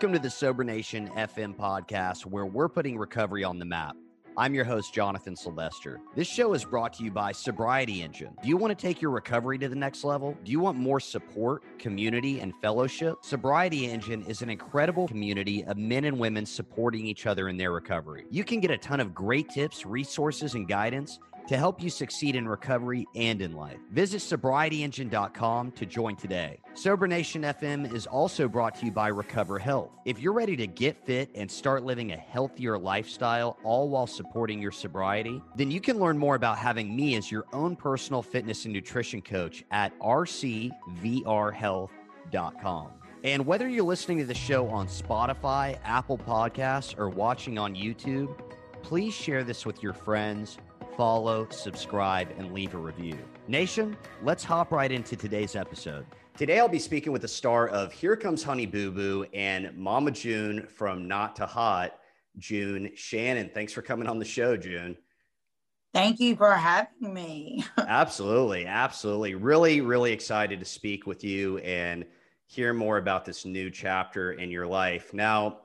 Welcome to the Sober Nation FM podcast, where we're putting recovery on the map. I'm your host, Jonathan Sylvester. This show is brought to you by Sobriety Engine. Do you want to take your recovery to the next level? Do you want more support, community, and fellowship? Sobriety Engine is an incredible community of men and women supporting each other in their recovery. You can get a ton of great tips, resources, and guidance to help you succeed in recovery and in life. Visit sobrietyengine.com to join today. Sober Nation FM is also brought to you by Recover Health. If you're ready to get fit and start living a healthier lifestyle, all while supporting your sobriety, then you can learn more about having me as your own personal fitness and nutrition coach at rcvrhealth.com. And whether you're listening to the show on Spotify, Apple Podcasts, or watching on YouTube, please share this with your friends follow, subscribe, and leave a review. Nation, let's hop right into today's episode. Today, I'll be speaking with the star of Here Comes Honey Boo Boo and Mama June from Not to Hot, June Shannon. Thanks for coming on the show, June. Thank you for having me. absolutely. Absolutely. Really, really excited to speak with you and hear more about this new chapter in your life. Now,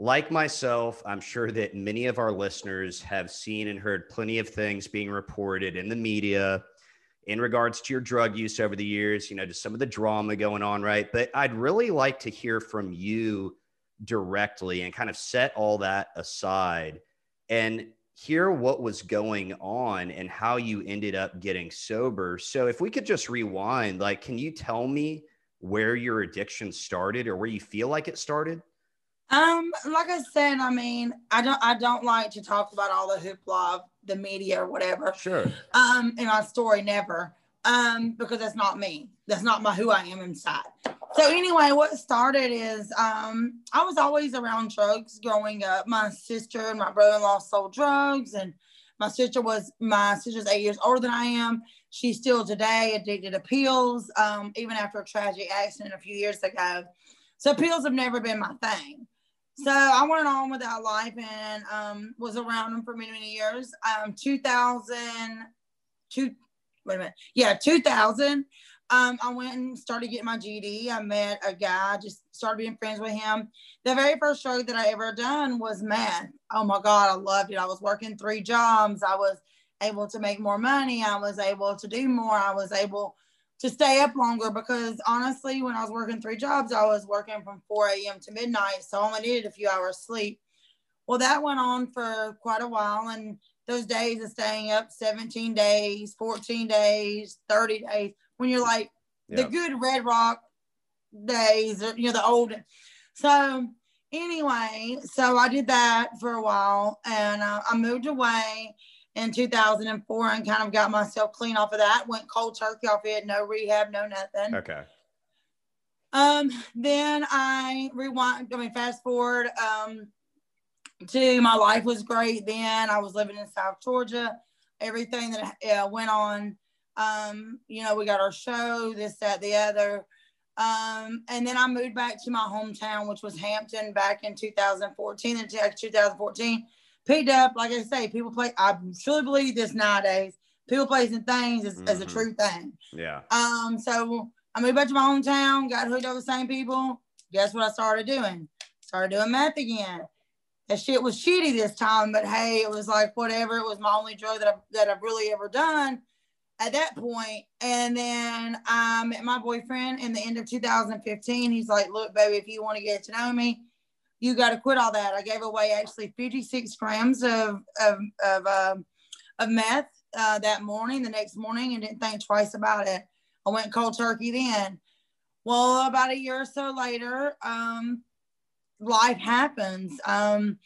like myself, I'm sure that many of our listeners have seen and heard plenty of things being reported in the media in regards to your drug use over the years, you know, just some of the drama going on, right? But I'd really like to hear from you directly and kind of set all that aside and hear what was going on and how you ended up getting sober. So if we could just rewind, like, can you tell me where your addiction started or where you feel like it started? Um, like I said, I mean, I don't I don't like to talk about all the hoopla of the media or whatever. Sure. Um, in my story, never. Um, because that's not me. That's not my who I am inside. So anyway, what started is um I was always around drugs growing up. My sister and my brother-in-law sold drugs, and my sister was my sister's eight years older than I am. She's still today addicted to pills, um, even after a tragic accident a few years ago. So pills have never been my thing. So I went on with that life and um, was around them for many, many years. Um, 2000, two, wait a minute. Yeah, 2000. Um, I went and started getting my GD. I met a guy, just started being friends with him. The very first drug that I ever done was meth. Oh my God, I loved it. I was working three jobs. I was able to make more money. I was able to do more. I was able to stay up longer because honestly, when I was working three jobs, I was working from 4 a.m. to midnight. So I only needed a few hours sleep. Well, that went on for quite a while. And those days of staying up 17 days, 14 days, 30 days, when you're like the good Red Rock days, or, you know, the old. So anyway, so I did that for a while and uh, I moved away in 2004 and kind of got myself clean off of that. Went cold turkey off it, no rehab, no nothing. Okay. Um, then I rewind, I mean, fast forward um, to my life was great then. I was living in South Georgia. Everything that uh, went on, um, you know, we got our show, this, that, the other. Um, and then I moved back to my hometown, which was Hampton back in 2014 and 2014 picked up, like I say, people play. I truly believe this nowadays. People placing things is, mm-hmm. a true thing. Yeah. Um. So I moved back to my hometown, got hooked up with the same people. Guess what I started doing? Started doing meth again. That shit was shitty this time, but hey, it was like whatever. It was my only drug that I've, that I've really ever done at that point. And then I met my boyfriend in the end of 2015. He's like, look, baby, if you want to get to know me, you got to quit all that. I gave away actually 56 grams of of of, um, of meth uh, that morning, the next morning, and didn't think twice about it. I went cold turkey then. Well, about a year or so later, um, life happens. Um,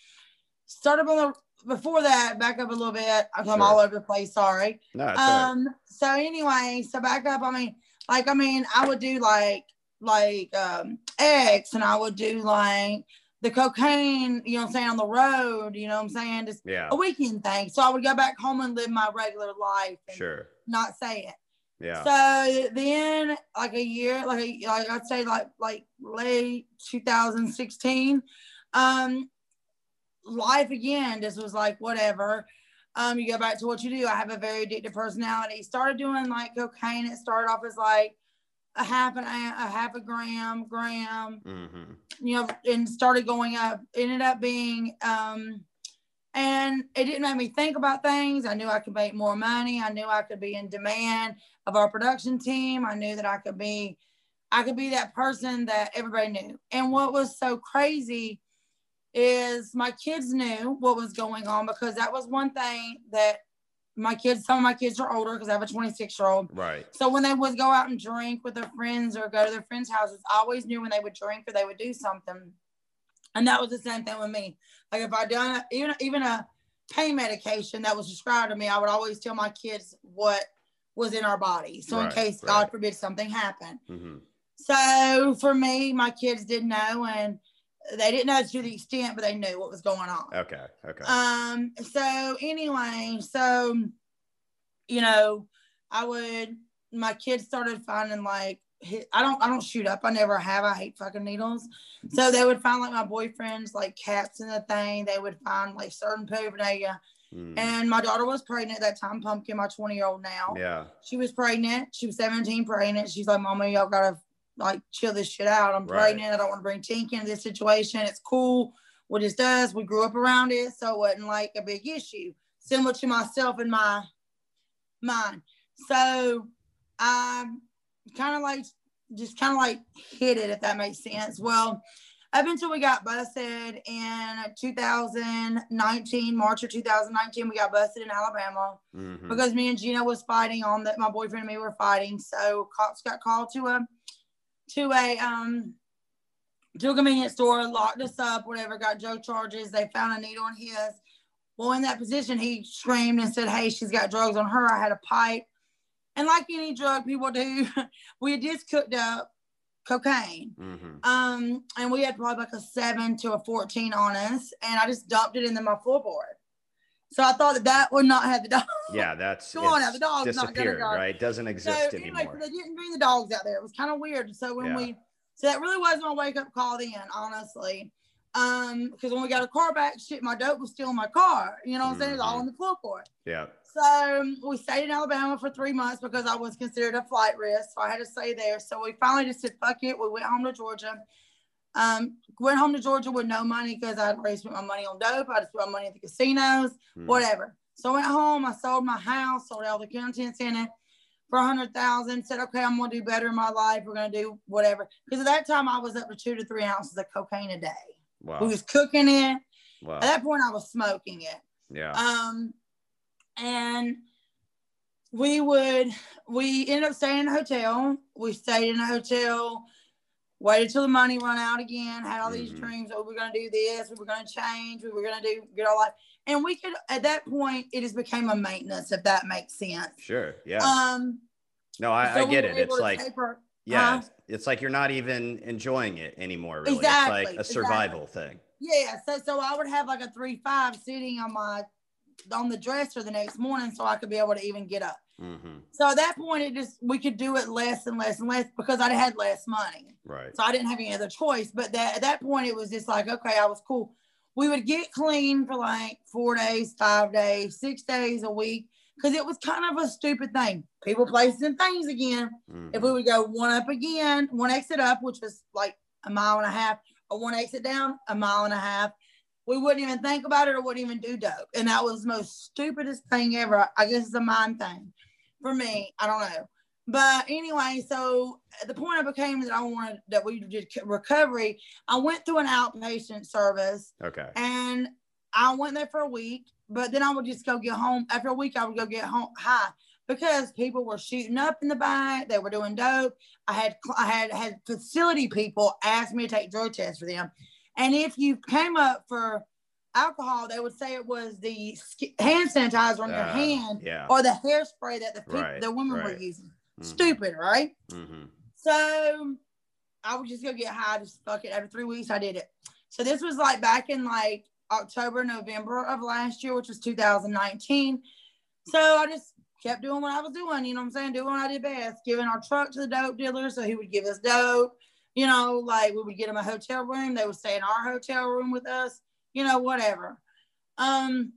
started on the before that, back up a little bit. I'm sure. all over the place. Sorry. No, um. Right. So anyway, so back up. I mean, like I mean, I would do like like um X, and I would do like the cocaine, you know I'm saying, on the road, you know what I'm saying? Just yeah. a weekend thing. So I would go back home and live my regular life. sure. Not say it. Yeah. So then like a year, like, a, like I'd say like like late 2016, um, life again just was like whatever. Um, you go back to what you do. I have a very addictive personality. Started doing like cocaine. It started off as like a half an a half a gram, gram, Mm-hmm. you know, and started going up. Ended up being, um, and it didn't make me think about things. I knew I could make more money. I knew I could be in demand of our production team. I knew that I could be, I could be that person that everybody knew. And what was so crazy is my kids knew what was going on because that was one thing that my kids, some of my kids are older because I have a 26 year old. Right. So when they would go out and drink with their friends or go to their friends' houses, I always knew when they would drink or they would do something. And that was the same thing with me. Like if I done a, even even a pain medication that was prescribed to me, I would always tell my kids what was in our body. So in case right. God forbid something happened. Mm-hmm. So for me, my kids didn't know and they didn't know to the extent, but they knew what was going on. Okay. Okay. Um, so anyway, so you know, I would my kids started finding like I don't I don't shoot up. I never have. I hate fucking needles. So they would find like my boyfriend's like caps in the thing. They would find like certain paraphernalia. Mm. And my daughter was pregnant at that time, Pumpkin, my 20 year old now. yeah. She was pregnant. She was 17 pregnant. She's like, Mama, y'all gotta like chill this shit out. I'm Right. pregnant. I don't want to bring Tink into this situation. It's cool. What this does, we grew up around it, so it wasn't like a big issue. Similar to myself and my mind. So I kind of like just kind of like hit it, if that makes sense. Well, up until we got busted in 2019, March of 2019, we got busted in Alabama Mm-hmm. because me and Geno was fighting on that. My boyfriend and me were fighting. So cops got called to a to a um to a convenience store, locked us up, whatever, got drug charges. They found a needle in his. Well, in that position, he screamed and said, Hey, she's got drugs on her. I had a pipe. And like any drug people do, we had just cooked up cocaine. Mm-hmm. Um, and we had probably like a seven to a 14 on us, and I just dumped it into my floorboard. So I thought that that would not have the dog. Yeah, that's on now, the dog's not disappeared, go. right? Doesn't So exist anyway, anymore. so they didn't bring the dogs out there. It was kind of weird. So when Yeah. we, so that really was my wake up call then, honestly. Um, because when we got a car back, shit, my dope was still in my car. You know what I'm saying? It's all in the floorboard. Yeah. So um, we stayed in Alabama for three months because I was considered a flight risk. So I had to stay there. So we finally just said, fuck it. We went home to Georgia. Um, went home to Georgia with no money because I'd already spent my money on dope. I just spent my money at the casinos, Mm. whatever. So I went home. I sold my house, sold all the contents in it for a hundred thousand. Said, okay, I'm gonna do better in my life. We're gonna do whatever. Because at that time I was up to two to three ounces of cocaine a day. Wow. We was cooking it. wow. At that point, I was smoking it. yeah. Um, and we would we ended up staying in a hotel. We stayed in a hotel, waited till the money run out again, had all these Mhm. dreams. Oh, we're gonna do this, we were gonna change, we were gonna do get our life. And we could at that point it just became a maintenance, if that makes sense. sure. Yeah. Um no, I, so I get were it. It's like, yeah, huh? it's, like you're not even enjoying it anymore. Really, Exactly, it's like a exactly. survival thing. Yeah, so so I would have like a three five sitting on my on the dresser the next morning so I could be able to even get up. Mm-hmm. So at that point, it just we could do it less and less and less because I had less money, Right. so I didn't have any other choice. But that at that point, it was just like, okay, I was cool. We would get clean for like four days, five days, six days a week because it was kind of a stupid thing. People, places, and things again. If we Mhm. would go one up again, one exit up, which was like a mile and a half, or one exit down, a mile and a half, we wouldn't even think about it or wouldn't even do dope. And that was the most stupidest thing ever. I guess it's a mind thing for me. I don't know. But anyway, so the point I became that I wanted that we did recovery, I went through an outpatient service Okay. and I went there for a week, but then I would just go get home. After a week, I would go get home high because people were shooting up in the back. They were doing dope. I had I had had facility people ask me to take drug tests for them, and if you came up for alcohol, they would say it was the hand sanitizer on your Uh, hand Yeah. or the hairspray that the people, Right, the women were right. using. Mhm. Stupid, right? Mhm. So I would just go get high, just fuck it. After three weeks, I did it. So this was like back in like October, November of last year, which was 2019. So I just kept doing what I was doing, you know what I'm saying? Doing what I did best, giving our truck to the dope dealer so he would give us dope. You know, like we would get him a hotel room. They would stay in our hotel room with us, you know, whatever. Um,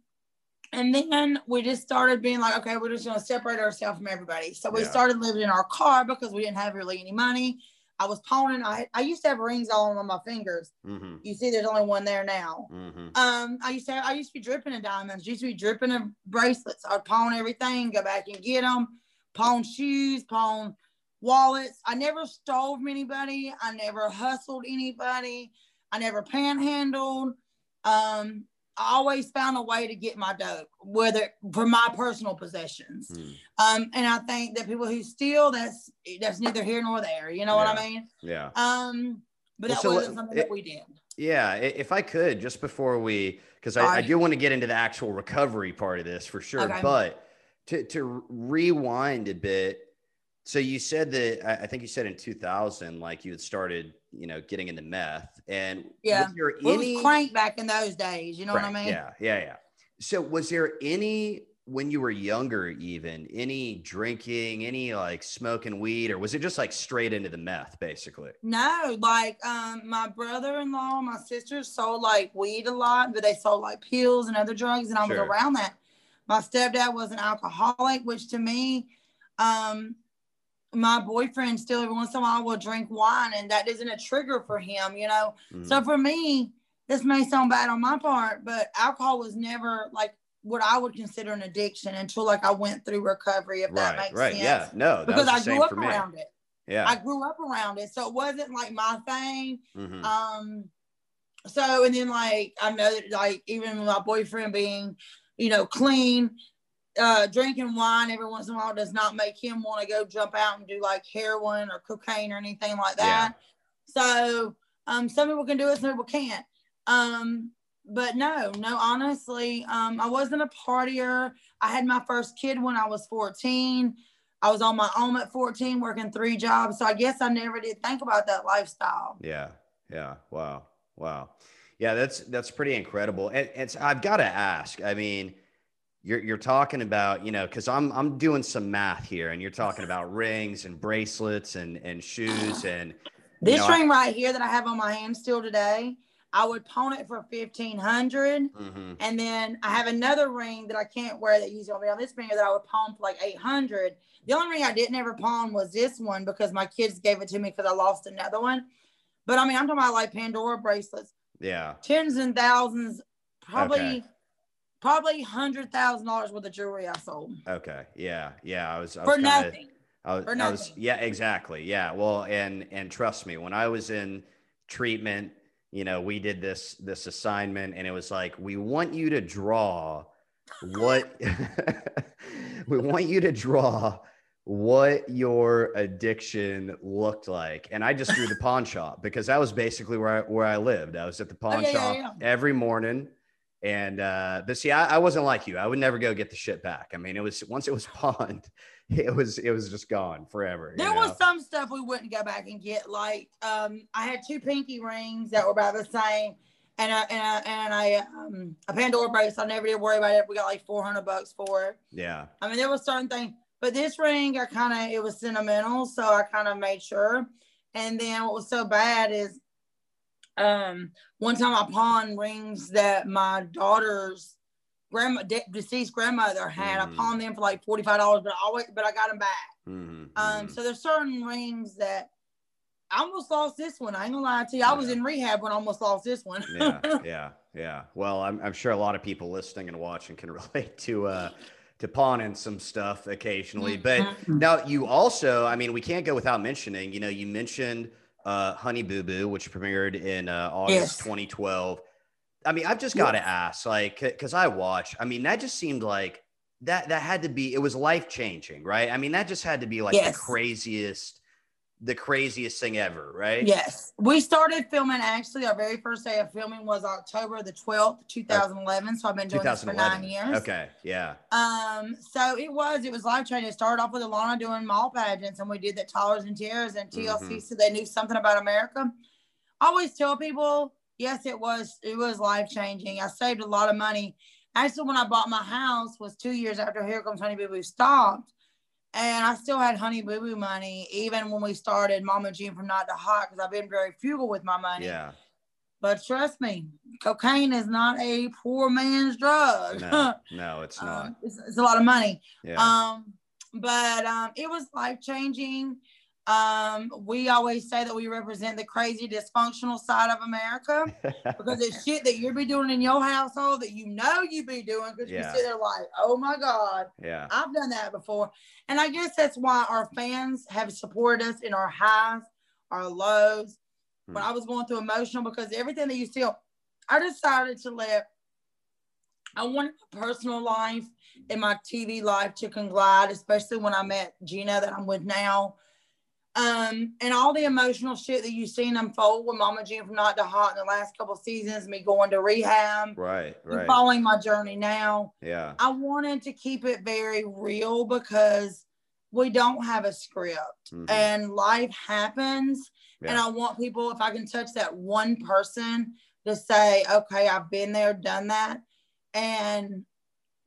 And then we just started being like, okay, we're just gonna separate ourselves from everybody. So we Yeah. started living in our car because we didn't have really any money. I was pawning. I, I used to have rings all on my fingers. Mm-hmm. You see, there's only one there now. Mm-hmm. Um, I used to I used to be dripping in diamonds. Used to be dripping in bracelets. I'd pawn everything, go back and get them. Pawn shoes, pawn wallets. I never stole from anybody. I never hustled anybody. I never panhandled. Um, I always found a way to get my dope, whether for my personal possessions. Mm. Um, and I think that people who steal, that's that's neither here nor there. You know what I mean? Yeah. Um, but Well, that so wasn't something it- that we did. Yeah, if I could, just before we, because I, I do want to get into the actual recovery part of this for sure, Okay. but to to rewind a bit. So you said that I I think you said in 2000, like you had started, you know, getting into meth, and Yeah. was there Well, any? it was crank back in those days. You know what I mean? Yeah, yeah, yeah. So was there any when you were younger, even any drinking, any like smoking weed, or was it just like straight into the meth, basically? No, like um, my brother-in-law, my sisters sold like weed a lot, but they sold like pills and other drugs, and I was Sure. around that. My stepdad was an alcoholic, which to me, um, my boyfriend still every once in a while will drink wine, and that isn't a trigger for him, you know. Mm, So for me, this may sound bad on my part, but alcohol was never like what I would consider an addiction until like I went through recovery, if that right, makes right, sense. yeah, no, that Because I grew up around it. Yeah, I grew up around it. So it wasn't like my thing. mhm. Um, so and then like I know that like even my boyfriend being, you know, clean, uh, drinking wine every once in a while does not make him want to go jump out and do like heroin or cocaine or anything like that. Yeah. So um, some people can do it, some people can't. Um, but no, no, honestly, um, I wasn't a partier. I had my first kid when I was 14. I was on my own at 14, working three jobs. So I guess I never did think about that lifestyle. Yeah. Yeah. Wow. Wow. Yeah, that's that's pretty incredible. And it's I've got to ask. I mean, you're you're talking about, you know, because I'm I'm doing some math here, and you're talking about rings and bracelets and and shoes and This know, I- ring right here that I have on my hand still today, I would pawn it for 1500 Mhm. And then I have another ring that I can't wear that usually be on this finger that I would pawn for like 800 The only ring I didn't ever pawn was this one because my kids gave it to me because I lost another one. But I mean, I'm talking about like Pandora bracelets, yeah. tens and thousands, probably, Okay. Probably hundred thousand dollars worth of jewelry I sold Okay. Yeah. Yeah. I was, I was for kinda- nothing. I was, For I was, nothing. yeah, exactly. Yeah. Well, and and trust me, when I was in treatment, you know, we did this this assignment, and it was like, we want you to draw what we want you to draw what your addiction looked like, and I just drew the pawn shop because that was basically where I, where I lived. I was at the oh, pawn Oh, yeah, yeah, shop yeah. every morning. And uh, but see, I, I wasn't like you. I would never go get the shit back. I mean, it was once it was pawned, it was it was just gone forever. you There was some stuff we wouldn't go back and get. Like, um, I had two pinky rings that were about the same, and a and a, and a, um, a Pandora bracelet. I never did worry about it. We got like four hundred bucks for it. yeah, I mean, there was certain things, but this ring, I kind of it was sentimental, so I kind of made sure. And then what was so bad is, um, one time I pawned rings that my daughter's grandma, de- deceased grandmother had. Mm. I pawned them for like forty five dollars, but I always, but I got them back. Mhm, Um, mhm. so there's certain rings that I almost lost this one. I ain't gonna lie to you. I was in rehab when I almost lost this one. yeah, yeah, yeah. Well, I'm I'm sure a lot of people listening and watching can relate to uh to pawning some stuff occasionally. But Mhm. now you also, I mean, we can't go without mentioning. You know, you mentioned uh, Honey Boo Boo, which premiered in uh, August Yes. 2012. I mean, I've just got to ask, like, because I watched. I mean, that just seemed like that that had to be. It was life changing, right? I mean, that just had to be like Yes. the craziest, the craziest thing ever, right? Yes, we started filming. Actually, our very first day of filming was October the twelfth, two thousand eleven. So I've been doing this for nine years. Okay. Yeah. Um, so it was it was life changing. It started off with Alana doing mall pageants, and we did the Toddlers and Tiaras and TLC, Mhm. so they knew something about America. I always tell people, yes, it was it was life changing. I saved a lot of money. Actually, when I bought my house was two years after Here Comes Honey Boo Boo stopped, and I still had Honey Boo Boo money even when we started Mama June from Not to Hot because I've been very frugal with my money. Yeah. But trust me, cocaine is not a poor man's drug. No, no, it's not. Um, it's, it's a lot of money. Yeah. Um, but um, it was life changing. Um, we always say that we represent the crazy dysfunctional side of America because it's shit that you'd be doing in your household that you know you'd be doing because Yeah. you sit there like, oh my God, yeah. I've done that before. And I guess that's why our fans have supported us in our highs, our lows. When Hmm. I was going through emotional, because everything that you see, I decided to let, I wanted my personal life and my TV life to conglide, especially when I met Geno that I'm with now. Um, and all the emotional shit that you've seen unfold with Mama June from Not to Hot in the last couple seasons, me going to rehab, Right, right. following my journey now. Yeah. I wanted to keep it very real because we don't have a script Mhm. and life happens. And I want people, if I can touch that one person, to say, okay, I've been there, done that. And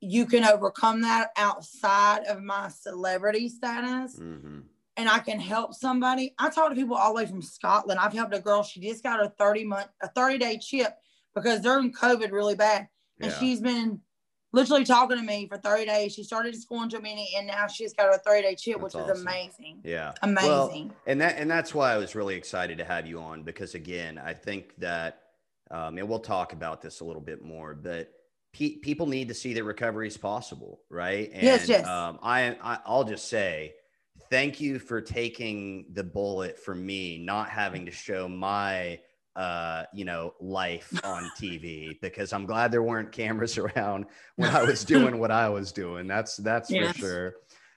you can overcome that outside of my celebrity status Mhm. And I can help somebody. I talk to people all the way from Scotland. I've helped a girl, she just got a 30 month, a 30 day chip because during COVID really bad. And Yeah. she's been literally talking to me for 30 days. She started just going to a meeting and now she's got her 30 day chip, That's which awesome. is amazing. Yeah. Amazing. Well, and that and that's why I was really excited to have you on because again, I think that um, and we'll talk about this a little bit more, but pe- people need to see that recovery is possible, right? And, Yes, yes. Um, I, I I'll just say thank you for taking the bullet for me not having to show my uh you know life on TV because I'm glad there weren't cameras around when I was doing what I was doing. That's that's Yes. for sure.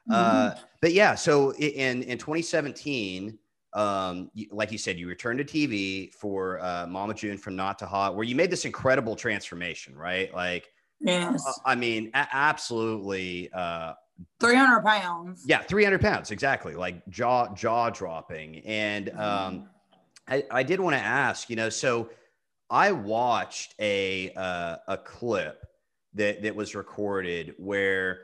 Mhm. Uh, but yeah, so in in 2017, um, like you said, you returned to TV for uh, Mama June from Not to Hot, where you made this incredible transformation, right? Like, yes. uh, I mean, a- absolutely, uh, 300 pounds. yeah, 300 pounds, exactly, like jaw jaw dropping. And um, I, I did want to ask, you know, so I watched a uh, a clip that that was recorded where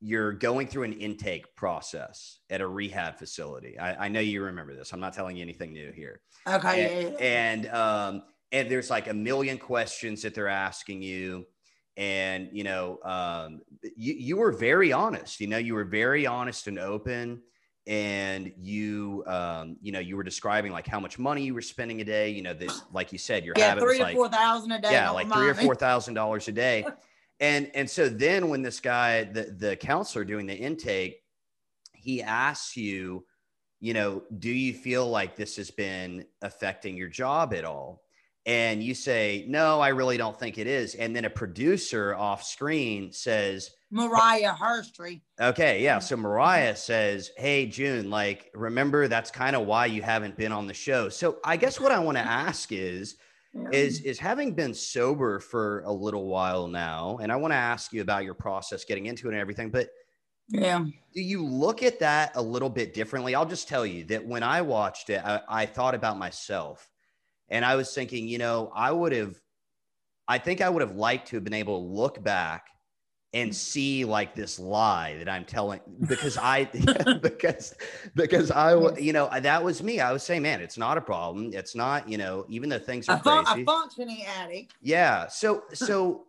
you're going through an intake process at a rehab facility. I, I know you remember this. I'm not telling you anything new here. Okay. And, and um, and there's like a million questions that they're asking you. And you know, um, you you were very honest. You know, you were very honest and open and you um you know you were describing like how much money you were spending a day you know that like you said your yeah, habit was three to like four thousand a day. yeah like three or four thousand dollars a day and and so then when this guy the the counselor doing the intake he asks you you know do you feel like this has been affecting your job at all and you say no i really don't think it is and then a producer off screen says Mariah Herstry. Okay, yeah. Mm-hmm. So Mariah says, "Hey June, like remember that's kind of why you haven't been on the show." So I guess what I want to ask is is is having been sober for a little while now, and I want to ask you about your process getting into it and everything, but yeah. do you look at that a little bit differently? I'll just tell you that when I watched it, I, I thought about myself and I was thinking, you know, I would have, I think I would have liked to have been able to look back and see like this lie that I'm telling because I because because I you know that was me. I was saying, man, it's not a problem. It's not you know even though things A, are fun- crazy. a functioning addict. Yeah. So so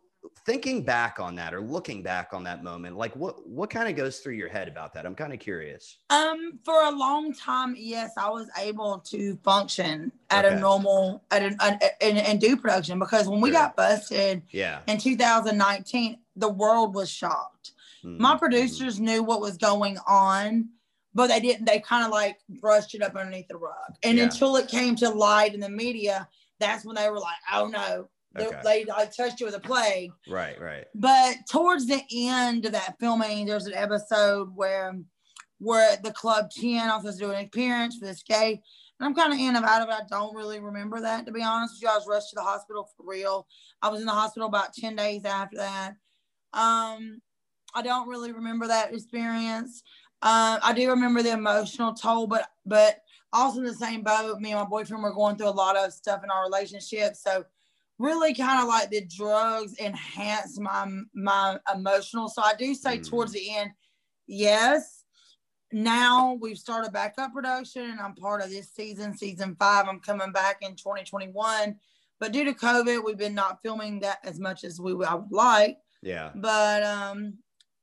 thinking back on that or looking back on that moment, like what what kind of goes through your head about that? I'm kind of curious. Um, for a long time, yes, I was able to function at Okay. a normal at an an- and, and do production because when we Sure. got busted Yeah. in 2019, the world was shocked. Mhm, My mhm. producers knew what was going on, but they didn't. They kind of like brushed it up underneath the rug, and Yeah. until it came to light in the media, that's when they were like, "Oh no." They, Okay. like touched you with a plague. Right. Right. But towards the end of that filming, there's an episode where where the club 10 also was doing an appearance for this gay. And I'm kind of in and out of it. I don't really remember that to be honest with you. I was rushed to the hospital for real. I was in the hospital about 10 days after that. Um, I don't really remember that experience. Um, I do remember the emotional toll, but but also in the same boat, me and my boyfriend were going through a lot of stuff in our relationship. So really kind of like the drugs enhance my my emotional. So I do say Mm. towards the end, yes. Now we've started back up production and I'm part of this season, season five. I'm coming back in 2021. But due to COVID, we've been not filming that as much as we I would like. Yeah. But um,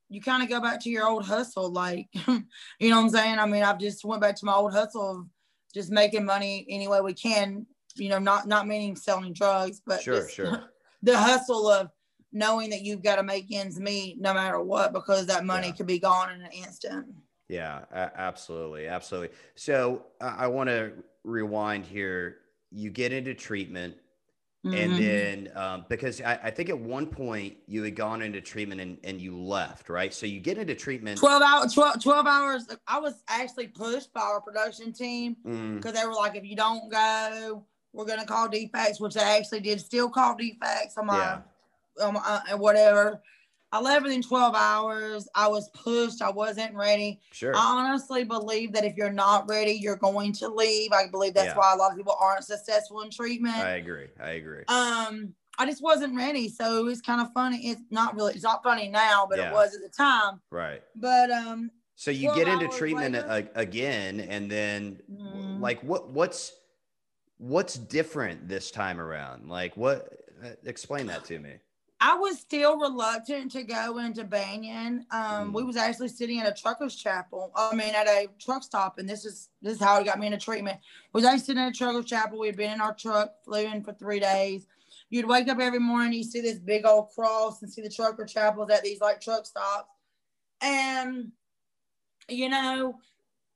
you kind of go back to your old hustle, like you know what I'm saying. I mean, I've just went back to my old hustle of just making money any way we can. You know, not not meaning selling drugs, but Sure, sure. the hustle of knowing that you've got to make ends meet no matter what because that money Yeah. could be gone in an instant. Yeah, absolutely, absolutely. So I, I want to rewind here. You get into treatment, and Mhm. then um, because I, I think at one point you had gone into treatment and, and you left, right? So you get into treatment. 12 hours 12, 12 hours i was actually pushed by our production team Mm, because they were like if you don't go we're going to call DFCS which they actually did still call DFCS on my yeah, um, uh, and whatever i left within 12 hours i was pushed i wasn't ready sure. i honestly believe that if you're not ready you're going to leave i believe that's Yeah. why a lot of people aren't successful in treatment I agree. I agree. um i just wasn't ready so it was kind of funny it's not really it's not funny now but Yeah. it was at the time right. but um So you get into treatment a- again, and then Mm. like what what's what's different this time around? Like what? uh, Explain that to me. I was still reluctant to go into Banyan. Um, we Mm. was actually sitting at a truckers chapel. I mean, at a truck stop, and this is this is how it got me into treatment. We was actually sitting at a truckers chapel. We had been in our truck, flew in for three days. You'd wake up every morning, you see this big old cross, and see the trucker chapels at these like truck stops, and you know,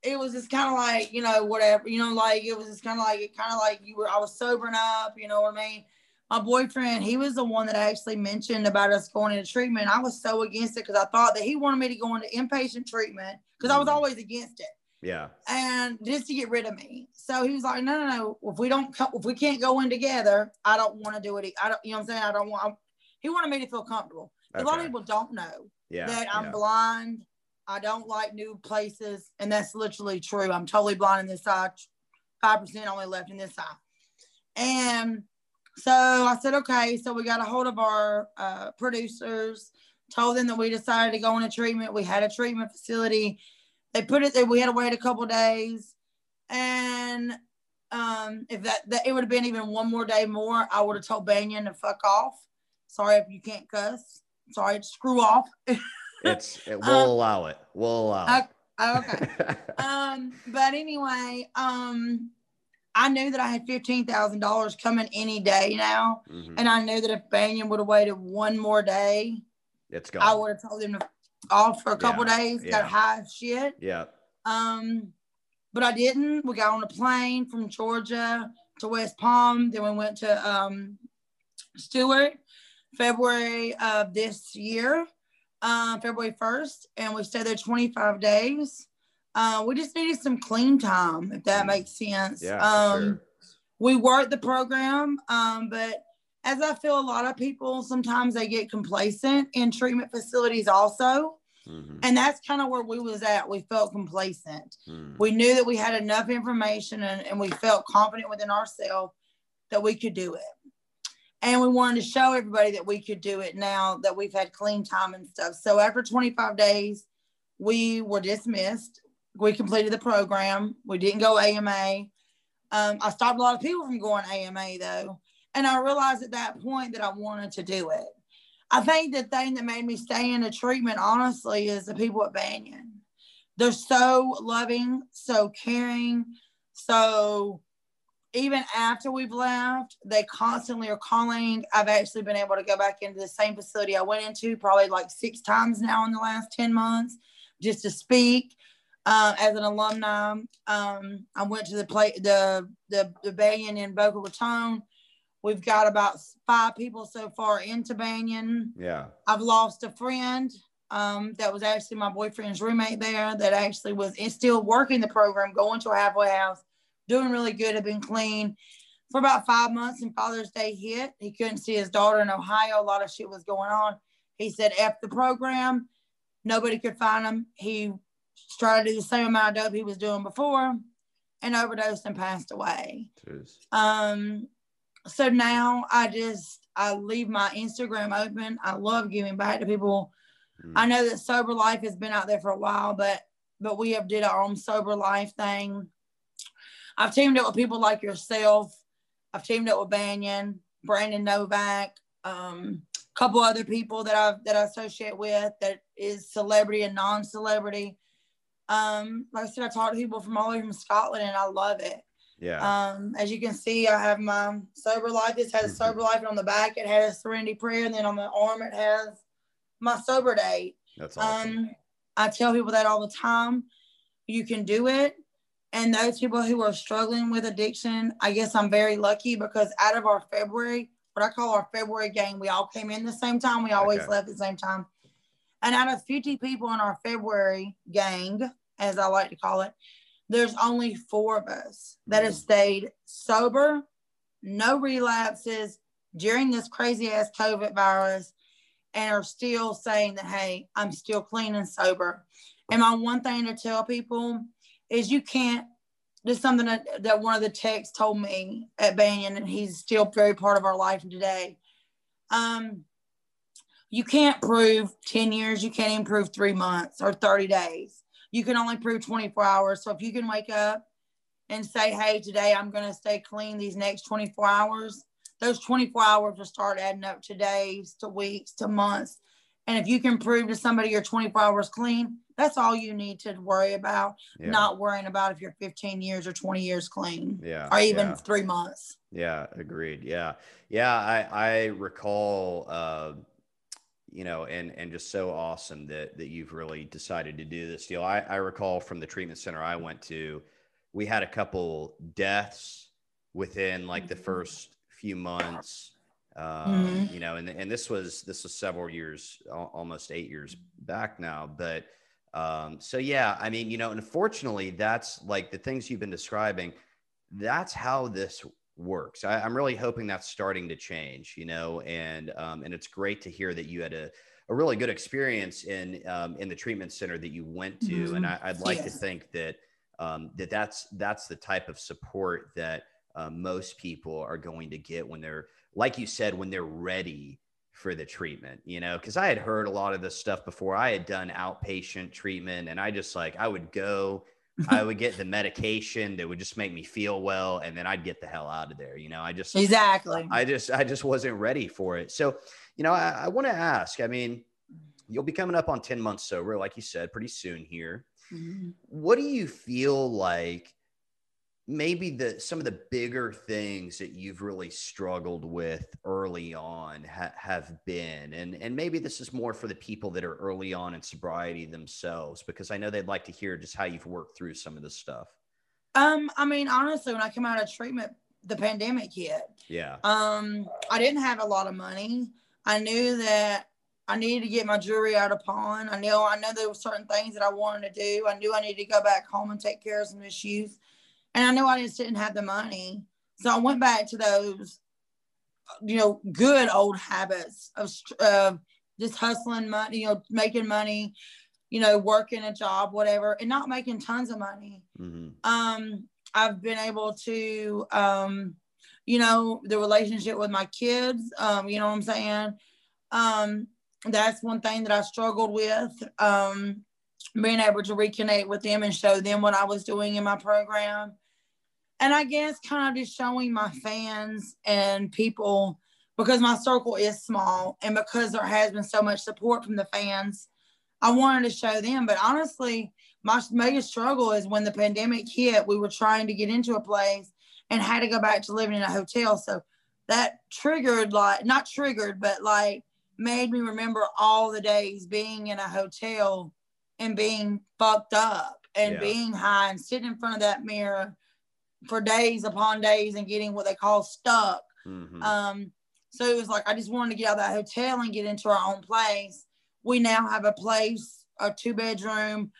it was just kind of like you know whatever, you know, like it was just kind of like it kind of like you were. I was sobering up, you know what I mean my boyfriend, he was the one that actually mentioned about us going into treatment. I was so against it because I thought that he wanted me to go into inpatient treatment because I was Mhm. always against it Yeah. and just to get rid of me. So he was like, no, no, no. If we don't, co- if we can't go in together, I don't want to do it. I don't, you know what I'm saying? I don't want, he wanted me to feel comfortable. A lot of people don't know Yeah. that I'm yeah. blind. I don't like new places. And that's literally true. I'm totally blind in this eye, 5% only left in this eye. And so I said, okay. So we got a hold of our uh, producers, told them that we decided to go into treatment. We had a treatment facility. They put it there. We had to wait a couple days. And um, if that, that it would have been even one more day more, I would have told Banyan to fuck off. Sorry if you can't cuss. Sorry, screw off. It's it, Uh, we'll allow it. We'll allow it. okay. um, but anyway, um, I knew that I had fifteen thousand dollars coming any day now, Mhm. and I knew that if Banyan would have waited one more day, It's gone. I would have told him to off for a couple Yeah, days, yeah. got high shit. yeah. Um, but I didn't. We got on a plane from Georgia to West Palm. Then we went to um, Stuart, February of this year, uh, February 1st, and we stayed there 25 days. Uh, we just needed some clean time, if that Mm. makes sense. Yeah. um, sure. we worked the program, um, but as I feel a lot of people sometimes they get complacent in treatment facilities also. Mhm. And that's kind of where we was at. We felt complacent. Mhm. We knew that we had enough information and, and we felt confident within ourselves that we could do it. And we wanted to show everybody that we could do it now that we've had clean time and stuff. So after 25 days, we were dismissed. We completed the program. We didn't go AMA. Um, I stopped a lot of people from going AMA though. And I realized at that point that I wanted to do it. I think the thing that made me stay in the treatment, honestly, is the people at Banyan. They're so loving, so caring, so even after we've left, they constantly are calling. I've actually been able to go back into the same facility I went into probably like six times now in the last 10 months just to speak. Uh, as an alumni, um, I went to the play the the the Banyan in Boca Raton. We've got about five people so far into Banyan. Yeah. I've lost a friend um, that was actually my boyfriend's roommate there that actually was still working the program, going to a halfway house, doing really good, had been clean for about five months. And Father's Day hit. He couldn't see his daughter in Ohio. A lot of shit was going on. He said, F the program. Nobody could find him. He tried to do the same amount of dope he was doing before and overdosed and passed away. Jeez. Um, so now I just I leave my Instagram open. I love giving back to people. Mm. I know that sober life has been out there for a while, but but we have did our own sober life thing. I've teamed up with people like yourself. I've teamed up with Banyan. Brandon Novak, um, a couple other people that I that I associate with that is celebrity and non-celebrity. Um, like I said, I talk to people from all over Scotland, and I love it. Yeah. Um, as you can see, I have my sober life. This has sober life, and on the back it has serenity prayer, and then on the arm it has my sober date. That's awesome. Um, I tell people that all the time. You can do it. And those people who are struggling with addiction, I guess I'm very lucky because out of our February, what I call our February gang, we all came in the same time. We always Okay. left at the same time. And out of 50 people in our February gang, as I like to call it, there's only four of us that have mm. stayed sober, no relapses during this crazy ass COVID virus, and are still saying that, hey, I'm still clean and sober. And my one thing to tell people is you can't, this is something that, that one of the techs told me at Banyan, and he's still very part of our life today. Um, you can't prove 10 years, you can't even prove three months or 30 days. You can only prove 24 hours. So if you can wake up and say, hey, today I'm going to stay clean these next 24 hours, those 24 hours will start adding up to days, to weeks, to months. And if you can prove to somebody you're 24 hours clean, that's all you need to worry about, Yeah. not worrying about if you're 15 years or 20 years clean yeah. or even yeah. three months. Yeah, agreed. Yeah, yeah. I I recall, uh, you know, and and just so awesome that that you've really decided to do this deal. I I recall from the treatment center I went to, we had a couple deaths within like the Mhm. first few months. Um, Mhm. You know, and and this was this was several years, almost eight years back now, but. Um, so yeah, I mean, you know, unfortunately, that's like the things you've been describing. That's how this works. I, I'm really hoping that's starting to change, you know, and um, and it's great to hear that you had a, a really good experience in um, in the treatment center that you went to, and Mhm. I, I'd like to think that um, that that's that's the type of support that uh, most people are going to get when they're, like you said, when they're ready for the treatment, you know, because I had heard a lot of this stuff before. I had done outpatient treatment, and I just like I would go I would get the medication that would just make me feel well, and then I'd get the hell out of there. You know, I just, Exactly. I just, I just wasn't ready for it. So, you know, I, I want to ask. I mean, you'll be coming up on ten months sober, like you said, pretty soon here. Mhm. What do you feel like? Maybe the some of the bigger things that you've really struggled with early on ha- have been, and and maybe this is more for the people that are early on in sobriety themselves, because I know they'd like to hear just how you've worked through some of this stuff. Um, I mean, honestly, when I came out of treatment, the pandemic hit. Yeah. Um, I didn't have a lot of money. I knew that I needed to get my jewelry out of pawn. I knew I know there were certain things that I wanted to do. I knew I needed to go back home and take care of some issues. And I knew I just didn't have the money. So I went back to those, you know, good old habits of uh, just hustling money, you know, making money, you know, working a job, whatever, and not making tons of money. Hmm um i've been able to um you know the relationship with my kids um you know what i'm saying? Um that's one thing that i struggled with um being able to reconnect with them and show them what i was doing in my program and i guess kind of just showing my fans and people because my circle is small and because there has been so much support from the fans i wanted to show them but honestly my biggest struggle is when the pandemic hit, we were trying to get into a place and had to go back to living in a hotel. So that triggered, like, not triggered, but like made me remember all the days being in a hotel and being fucked up and Yeah. being high and sitting in front of that mirror for days upon days and getting what they call stuck. hmm Um, so it was like I just wanted to get out of that hotel and get into our own place. We now have a place, a two bedroom,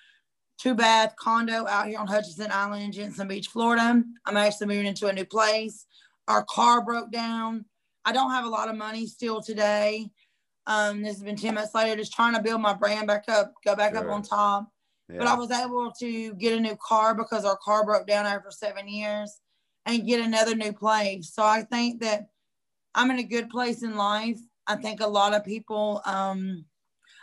two bath condo out here on Hutchinson Island in Jensen Beach, Florida. I'm actually moving into a new place. Our car broke down. I don't have a lot of money still today. Um, this has been 10 months later, just trying to build my brand back up, go back up on top. But I was able to get a new car because our car broke down after seven years and get another new place. So I think that I'm in a good place in life. I think a lot of people, um,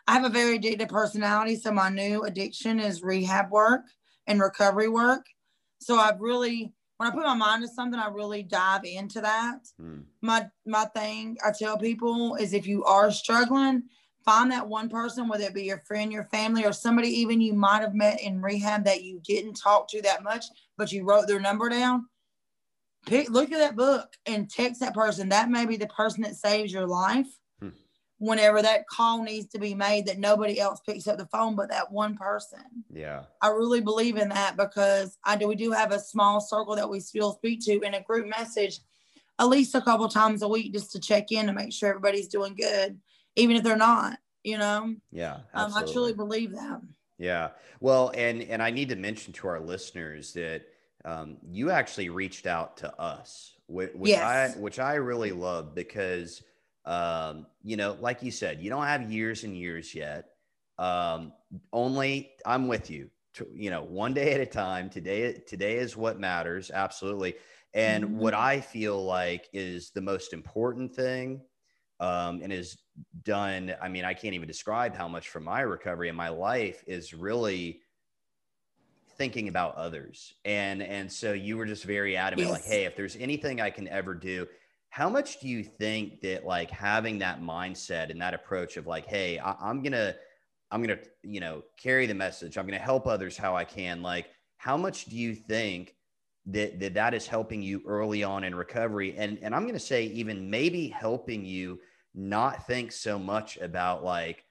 I have a very addictive personality. So my new addiction is rehab work and recovery work. So I've really, when I put my mind to something, I really dive into that. Hmm. My my thing I tell people is if you are struggling, find that one person, whether it be your friend, your family, or somebody even you might have met in rehab that you didn't talk to that much, but you wrote their number down. Pick, look at that book and text that person. That may be the person that saves your life. Hmm. Whenever that call needs to be made, that nobody else picks up the phone but that one person. Yeah. I really believe in that because I do. We do have a small circle that we still speak to in a group message, at least a couple times a week, just to check in to make sure everybody's doing good, even if they're not. You know, Yeah. um, I truly believe that. Yeah. Well, and and I need to mention to our listeners that um, you actually reached out to us, which, which Yes. I which I really love because um, you know, like you said, you don't have years and years yet. Um, only I'm with you. To, you know, one day at a time. Today, today is what matters. Absolutely. And Mhm. what I feel like is the most important thing, um, and has done. I mean, I can't even describe how much for my recovery and my life is really thinking about others. And and so you were just very adamant, like, hey, if there's anything I can ever do, how much do you think that like having that mindset and that approach of like, hey, I, I'm gonna, I'm gonna, you know, carry the message. I'm gonna help others how I can. Like, how much do you think that that, that is helping you early on in recovery? And and I'm gonna say even maybe helping you not think so much about like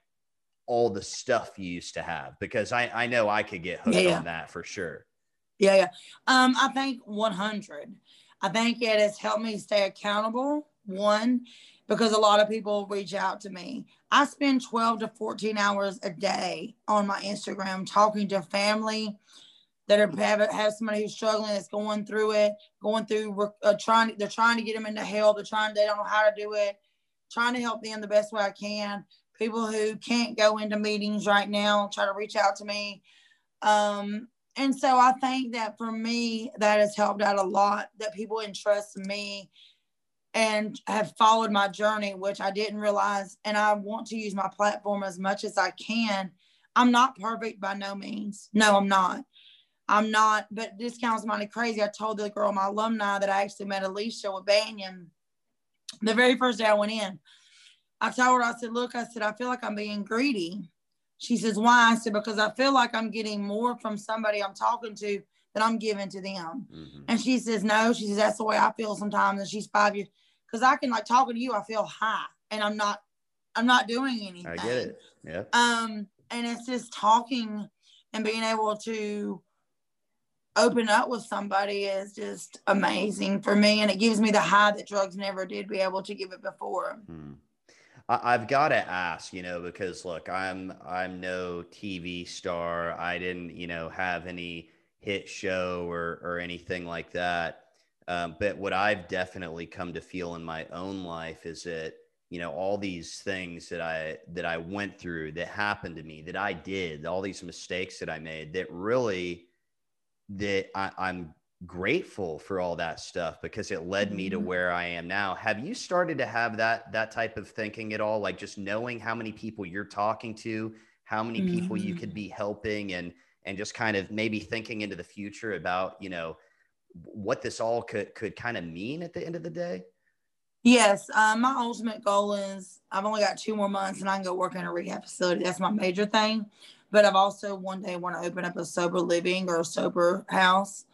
all the stuff you used to have because I, I know I could get hooked Yeah, yeah. on that for sure. Yeah, yeah. Um, I think 100. I think it has helped me stay accountable. One, because a lot of people reach out to me. I spend 12 to 14 hours a day on my Instagram talking to family that are have, have somebody who's struggling, that's going through it, going through uh, trying. They're trying to get them into help. They're trying. They don't know how to do it. Trying to help them the best way I can. People who can't go into meetings right now try to reach out to me. Um, and so I think that for me, that has helped out a lot that people entrust me and have followed my journey, which I didn't realize. And I want to use my platform as much as I can. I'm not perfect by no means. No, I'm not. I'm not, but this sounds mighty crazy. I told the girl, my alumni, that I actually met Alicia with Banyan the very first day I went in. I told her, I said, Look, I said, I feel like I'm being greedy. She says, Why? I said, Because I feel like I'm getting more from somebody I'm talking to than I'm giving to them. Mhm. And she says, No, she says, That's the way I feel sometimes. And she's five years. Because I can like talking to you, I feel high and I'm not, I'm not doing anything. I get it. Yeah. Um, and it's just talking and being able to open up with somebody is just amazing for me. And it gives me the high that drugs never did be able to give it before. Hmm. I, I've got to ask, you know, because look, I'm I'm no TV star. I didn't, you know, have any hit show or or anything like that. Um, but what I've definitely come to feel in my own life is that you know all these things that I that I went through that happened to me that I did all these mistakes that I made that really that I, I'm grateful for all that stuff because it led me to Mhm. where I am now. Have you started to have that that type of thinking at all? Like just knowing how many people you're talking to, how many people you could be helping, and and just kind of maybe thinking into the future about you know what this all could could kind of mean at the end of the day. Yes, um, my ultimate goal is I've only got two more months and I can go work in a rehab facility. That's my major thing. But I've also one day want to open up a sober living or a sober house.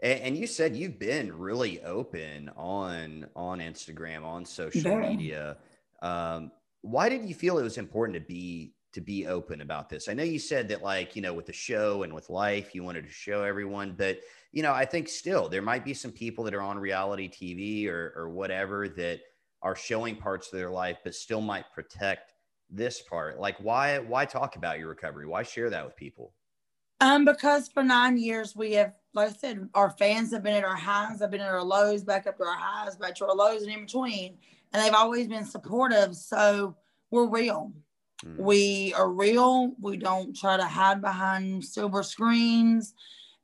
And, and you said you've been really open on on Instagram, on social Very. media. Um, why did you feel it was important to be to be open about this? I know you said that, like you know, with the show and with life, you wanted to show everyone, but you know, I think still there might be some people that are on reality TV or or whatever that are showing parts of their life, but still might protect this part. Like, why why talk about your recovery? Why share that with people? Um, because for nine years we have, like I said, our fans have been at our highs, have been at our lows, back up to our highs, back to our lows, and in between, and they've always been supportive. So we're real. Mm. We are real. We don't try to hide behind silver screens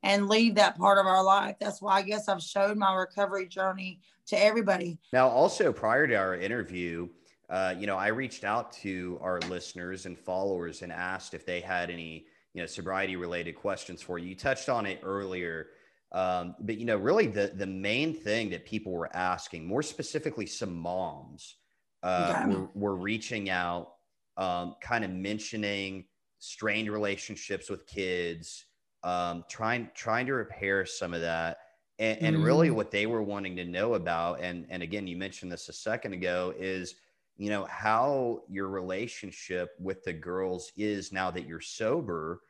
and leave that part of our life. That's why I guess I've showed my recovery journey to everybody. Now, also prior to our interview, uh, you know, I reached out to our listeners and followers and asked if they had any, you know, sobriety related questions for you. You touched on it earlier, Um, but you know, really the the main thing that people were asking, more specifically, some moms uh, Okay. were, were reaching out, um, kind of mentioning strained relationships with kids, um, trying trying to repair some of that. And, and really, Mm. what they were wanting to know about, and and again, you mentioned this a second ago, is you know how your relationship with the girls is now that you're sober.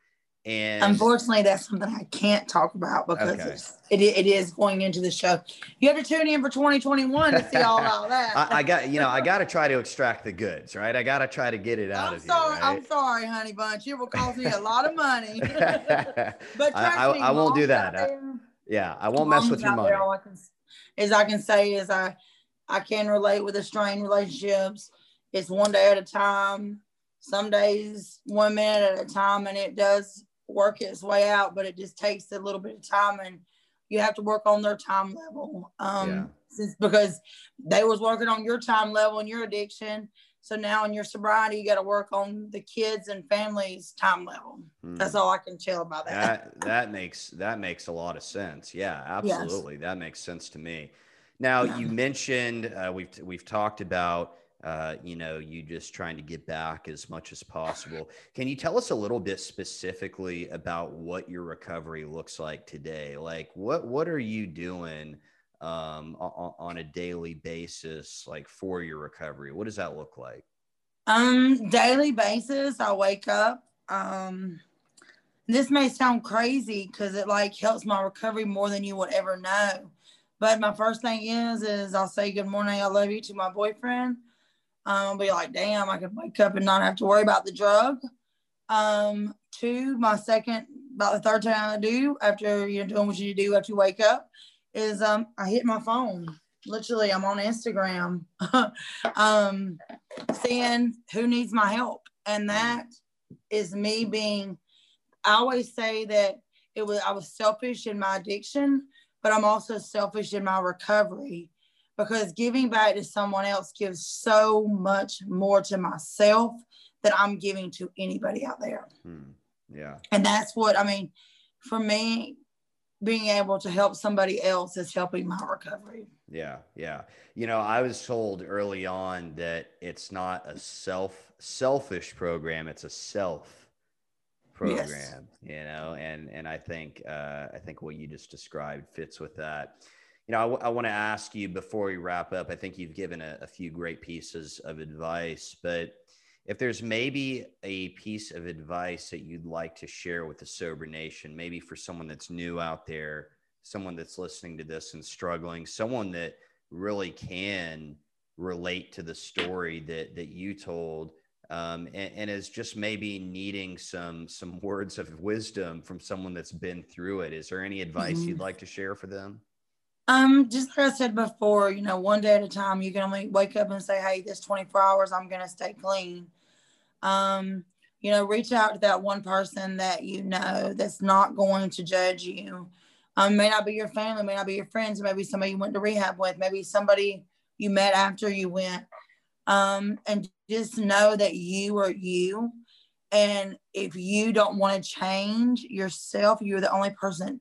And Unfortunately, that's something I can't talk about because Okay. it's, it, it is going into the show. You have to tune in for 2021 to see all that. I, I got you know I got to try to extract the goods, right? I got to try to get it out I'm of sorry. you. I'm sorry, honey bunch. It will cost me a lot of money. but I- trust I- me, I won't do that. There- yeah, I won't mess with your money. there, all I can, is I can say is I I can relate with the strained relationships. It's one day at a time. Some days one minute at a time, and it does work its way out. But it just takes a little bit of time, and you have to work on their time level. Um, Yeah. since because they was working on your time level and your addiction. So now in your sobriety, you got to work on the kids and families' time level. Hmm. That's all I can tell about that. that that makes that makes a lot of sense. Yeah, Yes. absolutely. That makes sense to me. Now Yeah. you mentioned uh, we've we've talked about uh, you know you just trying to get back as much as possible. Can you tell us a little bit specifically about what your recovery looks like today? Like what what are you doing um, on, on a daily basis, like for your recovery? What does that look like? Um, daily basis, I wake up. Um, this may sound crazy because it like helps my recovery more than you would ever know. But my first thing is, is I'll say good morning, I love you to my boyfriend. Um, I'll be like, damn, I could wake up and not have to worry about the drug. Um, two, my second, about the third time I do after you're doing what you do after you wake up is um I hit my phone. Literally, I'm on Instagram. um seeing who needs my help. And that is me being, I always say that it was, I was selfish in my addiction, but I'm also selfish in my recovery because giving back to someone else gives so much more to myself than I'm giving to anybody out there. Hmm. Yeah. And that's what, I mean, for me, being able to help somebody else is helping my recovery. Yeah, yeah. You know, I was told early on that it's not a self selfish program; it's a self program. You know, and and I think uh, I think what you just described fits with that. You know, I want to ask you before we wrap up. I think you've given a, a few great pieces of advice, but if there's maybe a piece of advice that you'd like to share with the sober nation, maybe for someone that's new out there someone that's listening to this and struggling, someone that really can relate to the story that that you told, um, and, and is just maybe needing some some words of wisdom from someone that's been through it. Is there any advice Mhm. you'd like to share for them? Um, just like I said before, you know, one day at a time, you can only wake up and say, Hey, this 24 hours, I'm going to stay clean. Um, you know, reach out to that one person that you know that's not going to judge you. Um, may not be your family, may not be your friends, maybe somebody you went to rehab with, maybe somebody you met after you went. Um, and just know that you are you. And if you don't want to change yourself, you're the only person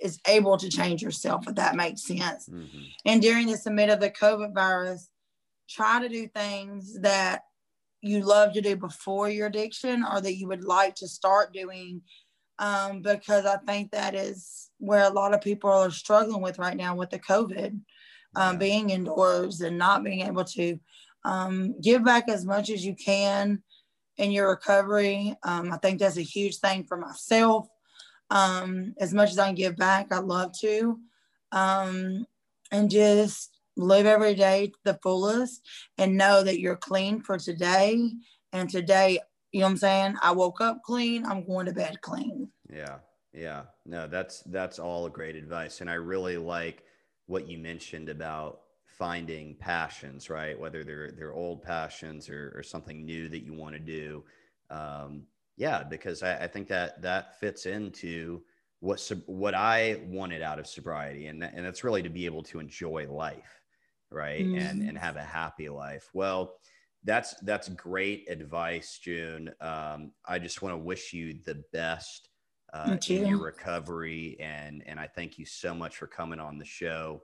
is able to change yourself, if that makes sense. Mhm. And during this amid of the COVID virus, try to do things that you love to do before your addiction or that you would like to start doing. Um, because I think that is where a lot of people are struggling with right now with the COVID, um, Yeah. being indoors and not being able to um, give back as much as you can in your recovery. Um, I think that's a huge thing for myself. Um, as much as I can give back, I love to. Um, and just live every day the fullest and know that you're clean for today. And today, you know what I'm saying? I woke up clean, I'm going to bed clean. Yeah. Yeah. No, that's that's all great advice. And I really like what you mentioned about finding passions, right? Whether they're they're old passions or, or something new that you want to do. Um, yeah, because I, I think that that fits into what sob- what I wanted out of sobriety, and that, and that's really to be able to enjoy life, right? And Mhm. and have a happy life. Well, that's that's great advice, June. Um, I just want to wish you the best uh, in your recovery. And, and I thank you so much for coming on the show.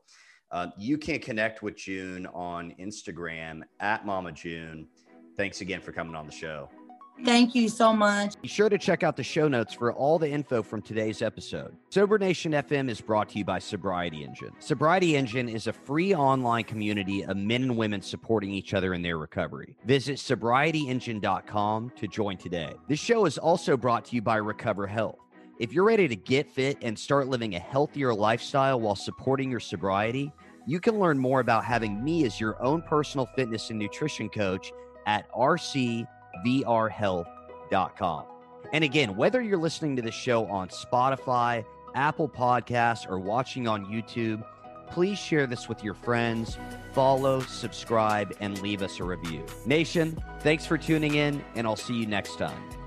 Uh, you can connect with June on Instagram at Mama June. Thanks again for coming on the show. Thank you so much. Be sure to check out the show notes for all the info from today's episode. Sober Nation FM is brought to you by Sobriety Engine. Sobriety Engine is a free online community of men and women supporting each other in their recovery. Visit sobrietyengine.com to join today. This show is also brought to you by Recover Health. If you're ready to get fit and start living a healthier lifestyle while supporting your sobriety, you can learn more about having me as your own personal fitness and nutrition coach at rcvrhealth.com. And again, whether you're listening to the show on Spotify, Apple Podcasts, or watching on YouTube, please share this with your friends, follow, subscribe, and leave us a review. Nation, thanks for tuning in, and I'll see you next time.